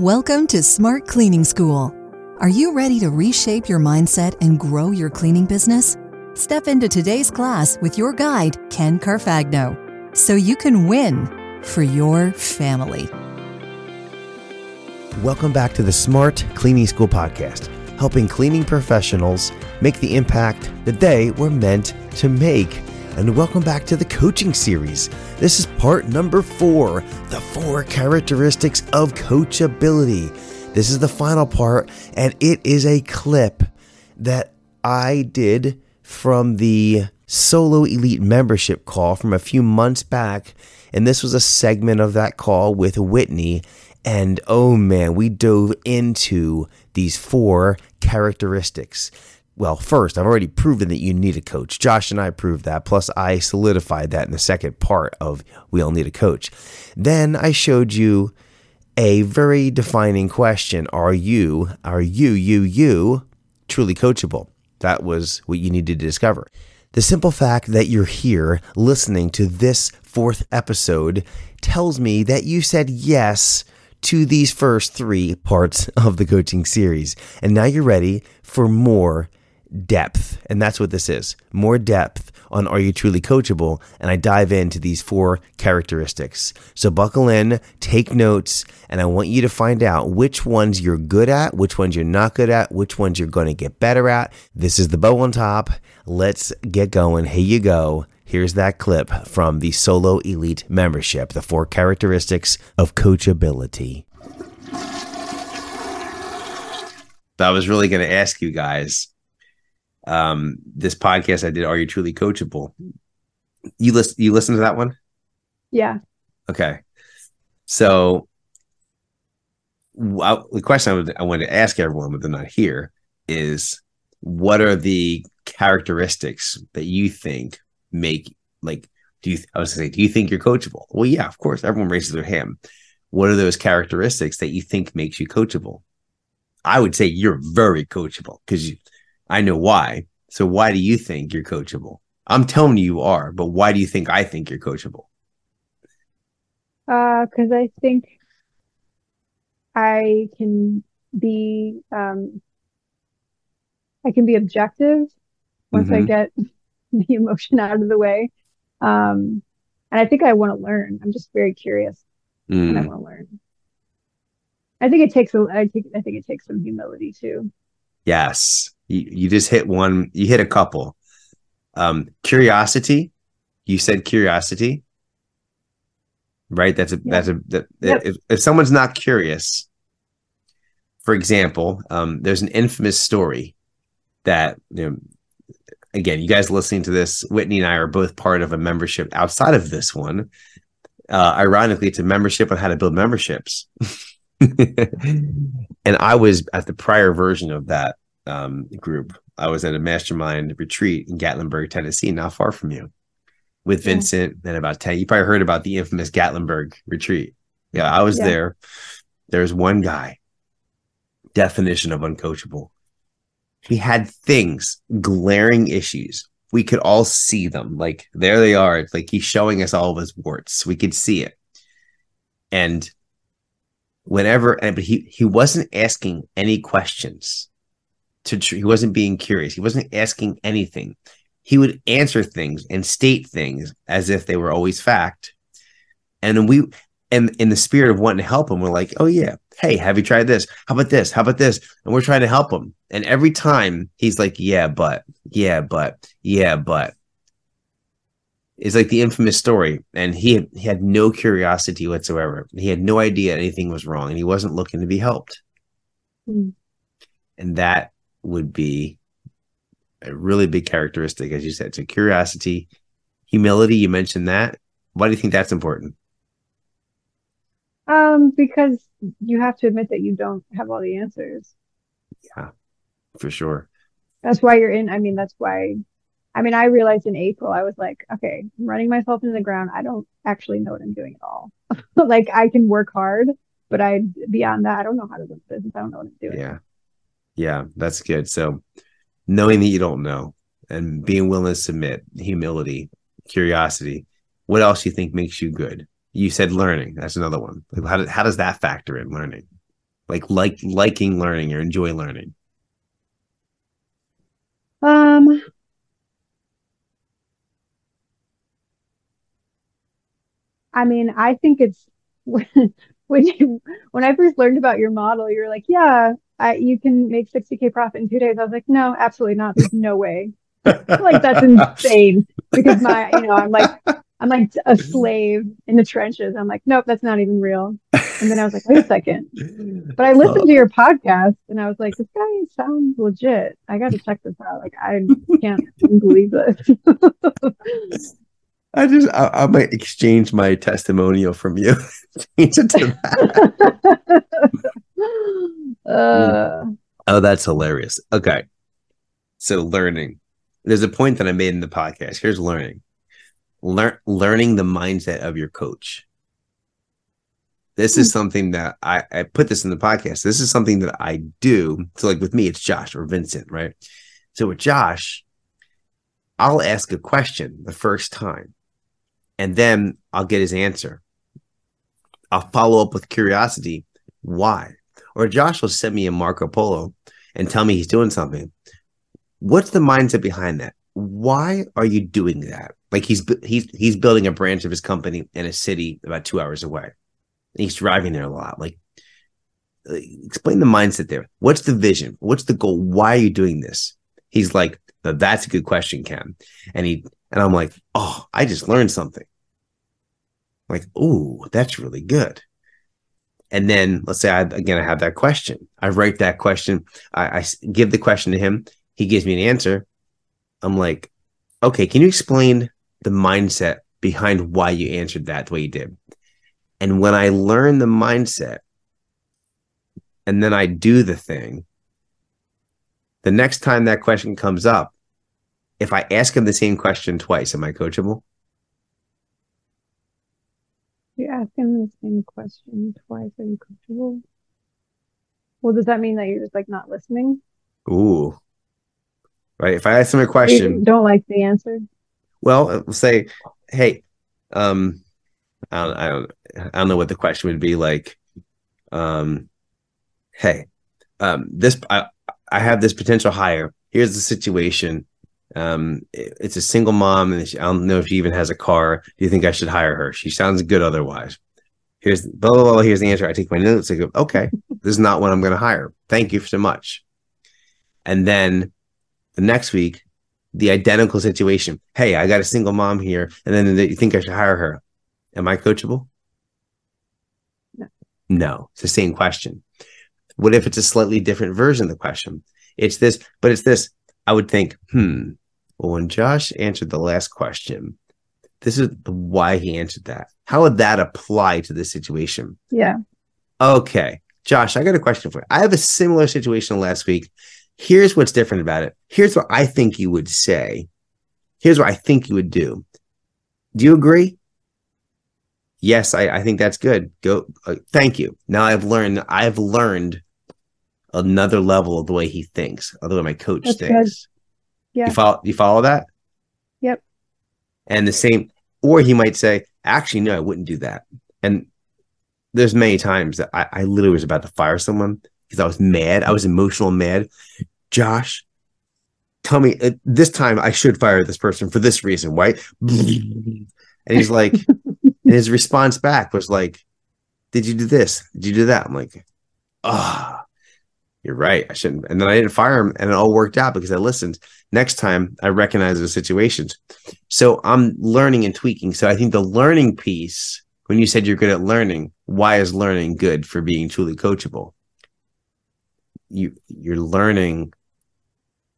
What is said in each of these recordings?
Welcome to Smart Cleaning School. Are you ready to reshape your mindset and grow your cleaning business? Step into today's class with your guide, Ken Carfagno, so you can win for your family. Welcome back to the Smart Cleaning School podcast, helping cleaning professionals make the impact that they were meant to make. And welcome back to the coaching series. This is part number four the four characteristics of coachability. This is the final part, and it is a clip that I did from the Solo Elite membership call from a few months back. And this was a segment of that call with Whitney. And oh man, we dove into these four characteristics. Well, first, I've already proven that you need a coach. Josh and I proved that. Plus, I solidified that in the second part of We All Need a Coach. Then I showed you a very defining question Are you, are you, you, you truly coachable? That was what you needed to discover. The simple fact that you're here listening to this fourth episode tells me that you said yes to these first three parts of the coaching series. And now you're ready for more depth. And that's what this is more depth on Are You Truly Coachable? And I dive into these four characteristics. So buckle in, take notes, and I want you to find out which ones you're good at, which ones you're not good at, which ones you're going to get better at. This is the bow on top. Let's get going. Here you go. Here's that clip from the Solo Elite membership the four characteristics of coachability. I was really going to ask you guys um, this podcast I did, Are You Truly Coachable? You listen you listen to that one? Yeah. Okay. So the question I, would, I wanted to ask everyone, but they're not here, is what are the characteristics that you think make like do you I was gonna say, do you think you're coachable? Well, yeah, of course. Everyone raises their hand. What are those characteristics that you think makes you coachable? I would say you're very coachable because you I know why. So why do you think you're coachable? I'm telling you you are, but why do you think I think you're coachable? Uh, because I think I can be um I can be objective once mm-hmm. I get the emotion out of the way. Um, and I think I want to learn. I'm just very curious, mm. and I want to learn. I think it takes a. I think I think it takes some humility too. Yes, you, you just hit one. You hit a couple. Um, curiosity. You said curiosity, right? That's a yep. that's a that, yep. if, if someone's not curious, for example, um, there's an infamous story that you know, again, you guys listening to this, Whitney and I are both part of a membership outside of this one. Uh, ironically, it's a membership on how to build memberships. and I was at the prior version of that um, group. I was at a mastermind retreat in Gatlinburg, Tennessee, not far from you, with Vincent yeah. and about 10. You probably heard about the infamous Gatlinburg retreat. Yeah, I was yeah. there. There's one guy, definition of uncoachable. He had things, glaring issues. We could all see them. Like there they are. It's like he's showing us all of his warts. We could see it. And whenever, and but he he wasn't asking any questions to he wasn't being curious. He wasn't asking anything. He would answer things and state things as if they were always fact. And we and in the spirit of wanting to help him, we're like, oh yeah, hey, have you tried this? How about this? How about this? And we're trying to help him. And every time he's like, yeah, but, yeah, but, yeah, but. It's like the infamous story. And he had, he had no curiosity whatsoever. He had no idea anything was wrong and he wasn't looking to be helped. Mm. And that would be a really big characteristic, as you said. So curiosity, humility. You mentioned that. Why do you think that's important? Um, because you have to admit that you don't have all the answers. Yeah, for sure. That's why you're in. I mean, that's why. I mean, I realized in April, I was like, okay, I'm running myself into the ground. I don't actually know what I'm doing at all. like, I can work hard, but I beyond that, I don't know how to run business. I don't know what I'm doing. Yeah. Yeah, that's good. So knowing that you don't know and being willing to submit, humility, curiosity. What else do you think makes you good? You said learning. That's another one. How, do, how does that factor in learning? Like like liking learning or enjoy learning. Um I mean, I think it's when when you when I first learned about your model, you're like, yeah, I, you can make 60k profit in two days. I was like, no, absolutely not. There's no way. like that's insane because my, you know, I'm like, I'm like a slave in the trenches. I'm like, nope, that's not even real. And then I was like, wait a second. But I listened to your podcast and I was like, this guy sounds legit. I got to check this out. Like, I can't believe this. I just I, I, might exchange my testimonial from you. Change it to that. Uh, oh, that's hilarious. Okay. So learning. There's a point that I made in the podcast. Here's learning. Learn learning the mindset of your coach. This is hmm. something that I, I put this in the podcast. This is something that I do. So, like with me, it's Josh or Vincent, right? So with Josh, I'll ask a question the first time and then I'll get his answer. I'll follow up with curiosity. Why? Or Josh will send me a Marco Polo and tell me he's doing something. What's the mindset behind that? Why are you doing that? Like he's he's he's building a branch of his company in a city about two hours away. He's driving there a lot. Like, uh, explain the mindset there. What's the vision? What's the goal? Why are you doing this? He's like, that's a good question, Ken. And he and I'm like, oh, I just learned something. like, oh, that's really good. And then let's say I again I have that question. I write that question. I, I give the question to him. He gives me an answer. I'm like, okay, can you explain the mindset behind why you answered that the way you did? And when I learn the mindset and then I do the thing, the next time that question comes up, if I ask him the same question twice, am I coachable? You ask him the same question twice, are you comfortable? Well, does that mean that you're just like not listening? Ooh. Right. If I ask him a question, you don't like the answer. Well, say, hey, um, I don't, I don't, I don't know what the question would be like. Um, hey, um, this, I, I have this potential hire. Here's the situation. Um, it's a single mom, and she, I don't know if she even has a car. Do you think I should hire her? She sounds good otherwise. Here's blah blah blah. Here's the answer. I take my notes. I go, okay, this is not what I'm going to hire. Thank you so much. And then the next week, the identical situation. Hey, I got a single mom here, and then you think I should hire her? Am I coachable? No. No, it's the same question. What if it's a slightly different version of the question? It's this, but it's this. I would think, hmm, well, when Josh answered the last question, this is why he answered that. How would that apply to this situation? Yeah. Okay. Josh, I got a question for you. I have a similar situation last week. Here's what's different about it. Here's what I think you would say. Here's what I think you would do. Do you agree? Yes, I, I think that's good. Go. Uh, thank you. Now I've learned. I've learned another level of the way he thinks, of the way my coach that's thinks. Good. Yeah. You follow you follow that? Yep. And the same or he might say, actually, no, I wouldn't do that. And there's many times that I, I literally was about to fire someone because I was mad. I was emotional mad. Josh, tell me uh, this time I should fire this person for this reason, right? And he's like, and his response back was like, Did you do this? Did you do that? I'm like, ah. Oh you're right. I shouldn't. And then I didn't fire him, and it all worked out because I listened. Next time, I recognize the situations. So I'm learning and tweaking. So I think the learning piece, when you said you're good at learning, why is learning good for being truly coachable? You you're learning,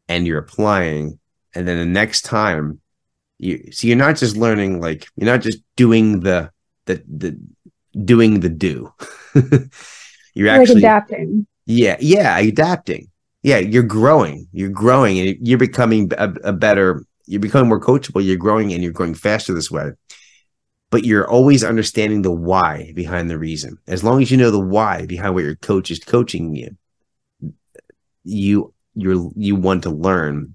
and you're applying, and then the next time, you so you're not just learning like you're not just doing the the the doing the do. you're, actually adapting yeah, yeah, adapting. Yeah, you're growing. You're growing, and you're becoming a, a better. You're becoming more coachable. You're growing, and you're growing faster this way. But you're always understanding the why behind the reason. As long as you know the why behind what your coach is coaching you, you you're you want to learn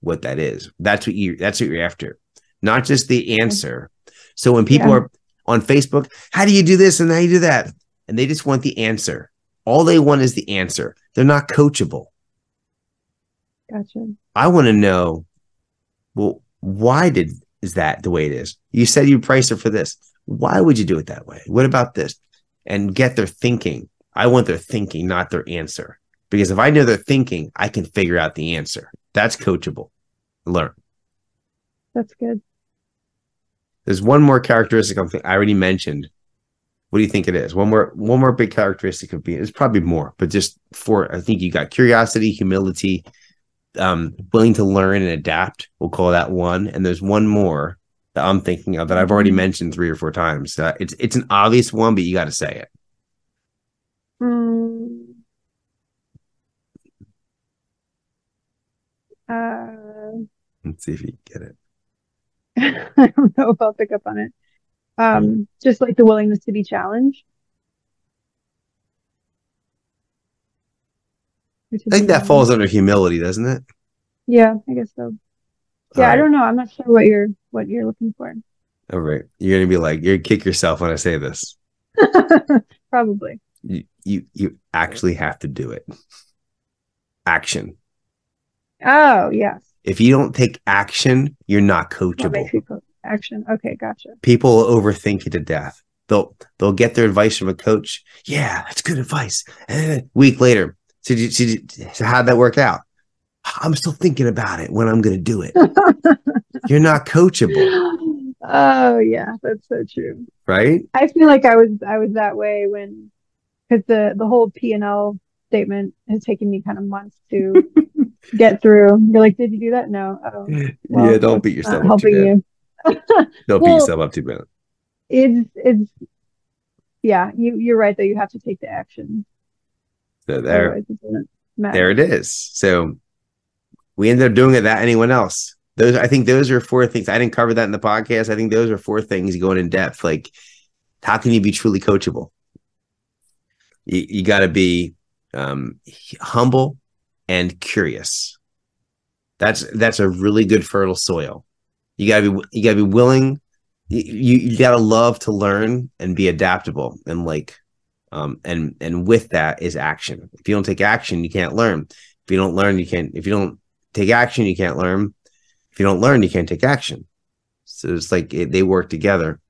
what that is. That's what you. That's what you're after, not just the answer. So when people yeah. are on Facebook, how do you do this and how do you do that, and they just want the answer all they want is the answer. They're not coachable. Gotcha. I want to know, well, why did is that the way it is? You said you priced it for this. Why would you do it that way? What about this? And get their thinking. I want their thinking, not their answer. Because if I know their thinking, I can figure out the answer. That's coachable. Learn. That's good. There's one more characteristic I already mentioned. What do you think it is? One more, one more big characteristic of being. It's probably more, but just for I think you got curiosity, humility, um, willing to learn and adapt. We'll call that one. And there's one more that I'm thinking of that I've already mentioned three or four times. Uh, it's it's an obvious one, but you got to say it. Mm. Uh, Let's see if you get it. I don't know if I'll pick up on it. Um, just like the willingness to be challenged. I think that falls under humility, doesn't it? Yeah, I guess so. Yeah, right. I don't know. I'm not sure what you're what you're looking for. All right, you're gonna be like you're gonna kick yourself when I say this. Probably. You you you actually have to do it. Action. Oh yes. If you don't take action, you're not coachable. Co- action. Okay, gotcha. People overthink it to death. They'll they'll get their advice from a coach. Yeah, that's good advice. Week later, so, did you, so how'd that work out? I'm still thinking about it when I'm going to do it. You're not coachable. Oh yeah, that's so true. Right? I feel like I was I was that way when because the the whole P and L statement has taken me kind of months to get through. You're like, did you do that? No. Oh, well, yeah, don't beat yourself up. Helping you. don't well, beat yourself up too bad. It's it's yeah. You you're right though. You have to take the action. So there, there it is. So we ended up doing it that anyone else. Those I think those are four things. I didn't cover that in the podcast. I think those are four things going in depth. Like, how can you be truly coachable? You, you got to be um, humble and curious. That's that's a really good fertile soil. You gotta be you gotta be willing. You you gotta love to learn and be adaptable and like um, and and with that is action. If you don't take action, you can't learn. If you don't learn, you can't. If you don't take action, you can't learn. If you don't learn, you can't take action. So it's like it, they work together,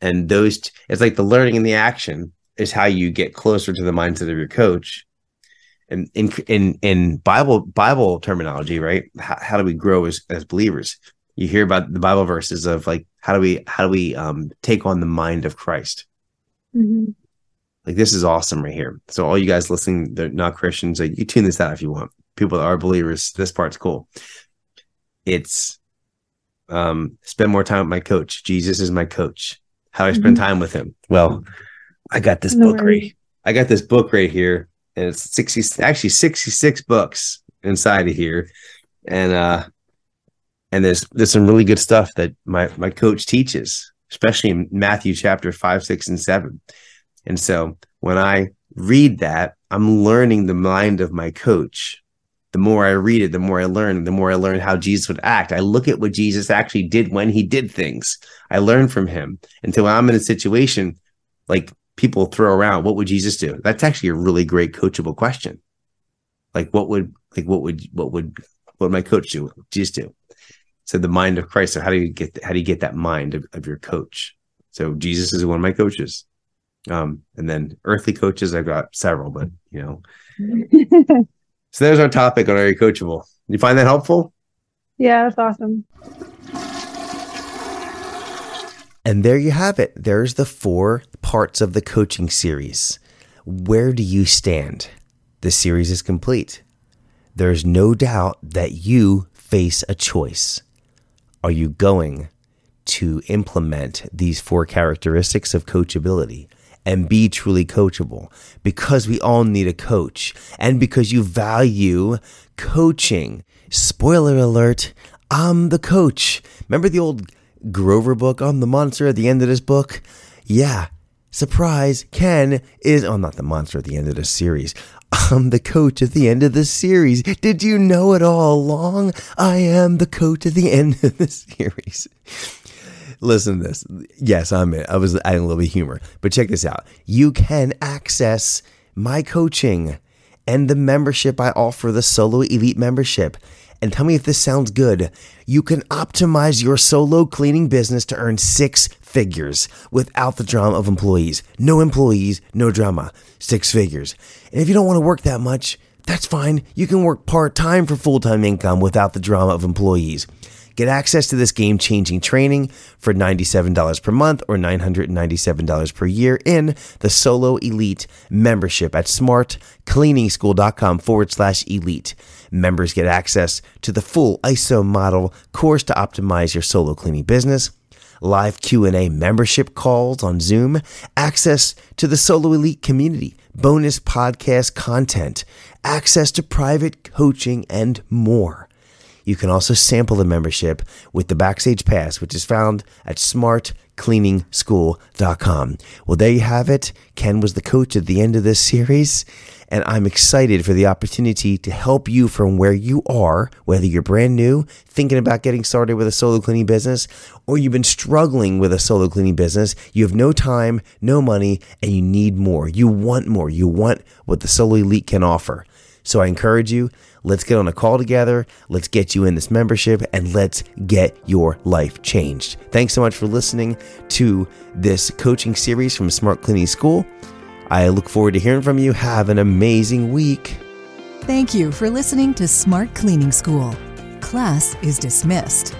and those. T- it's like the learning and the action is how you get closer to the mindset of your coach. And in in in Bible Bible terminology, right? How, how do we grow as as believers? You hear about the Bible verses of like how do we how do we um, take on the mind of Christ? Mm-hmm like this is awesome right here. So all you guys listening, they're not Christians, like you tune this out if you want. People that are believers, this part's cool. It's um spend more time with my coach. Jesus is my coach. How I spend mm-hmm. time with him. Well, I got this no book worries. right. I got this book right here, and it's 60 actually 66 books inside of here. And uh and there's there's some really good stuff that my my coach teaches, especially in Matthew chapter five, six, and seven and so when I read that, I'm learning the mind of my coach. The more I read it, the more I learn, the more I learn how Jesus would act. I look at what Jesus actually did when he did things. I learn from him until I'm in a situation like people throw around, what would Jesus do? That's actually a really great coachable question. Like what would like what would what would what would my coach do? Jesus do? So the mind of Christ. So how do you get how do you get that mind of, of your coach? So Jesus is one of my coaches. Um, and then earthly coaches, I've got several, but you know. so there's our topic on Are You Coachable? You find that helpful? Yeah, that's awesome. And there you have it. There's the four parts of the coaching series. Where do you stand? The series is complete. There's no doubt that you face a choice. Are you going to implement these four characteristics of coachability? and be truly coachable because we all need a coach and because you value coaching. Spoiler alert, I'm the coach. Remember the old Grover book? I'm the monster at the end of this book. Yeah, surprise, Ken is, oh, not the monster at the end of the series. I'm the coach at the end of the series. Did you know it all along? I am the coach at the end of the series. Listen to this. Yes, I'm it. I was adding a little bit of humor, but check this out. You can access my coaching, and the membership I offer, the Solo Elite membership. And tell me if this sounds good. You can optimize your solo cleaning business to earn six figures without the drama of employees. No employees, no drama. Six figures. And if you don't want to work that much, that's fine. You can work part time for full time income without the drama of employees. Get access to this game changing training for $97 per month or $997 per year in the Solo Elite membership at smartcleaningschool.com forward slash elite. Members get access to the full ISO model course to optimize your solo cleaning business live Q&A membership calls on Zoom, access to the Solo Elite community, bonus podcast content, access to private coaching and more. You can also sample the membership with the Backstage Pass, which is found at smartcleaningschool.com. Well, there you have it. Ken was the coach at the end of this series, and I'm excited for the opportunity to help you from where you are, whether you're brand new, thinking about getting started with a solo cleaning business, or you've been struggling with a solo cleaning business. You have no time, no money, and you need more. You want more. You want what the Solo Elite can offer. So I encourage you, let's get on a call together. Let's get you in this membership and let's get your life changed. Thanks so much for listening to this coaching series from Smart Cleaning School. I look forward to hearing from you. Have an amazing week. Thank you for listening to Smart Cleaning School. Class is dismissed.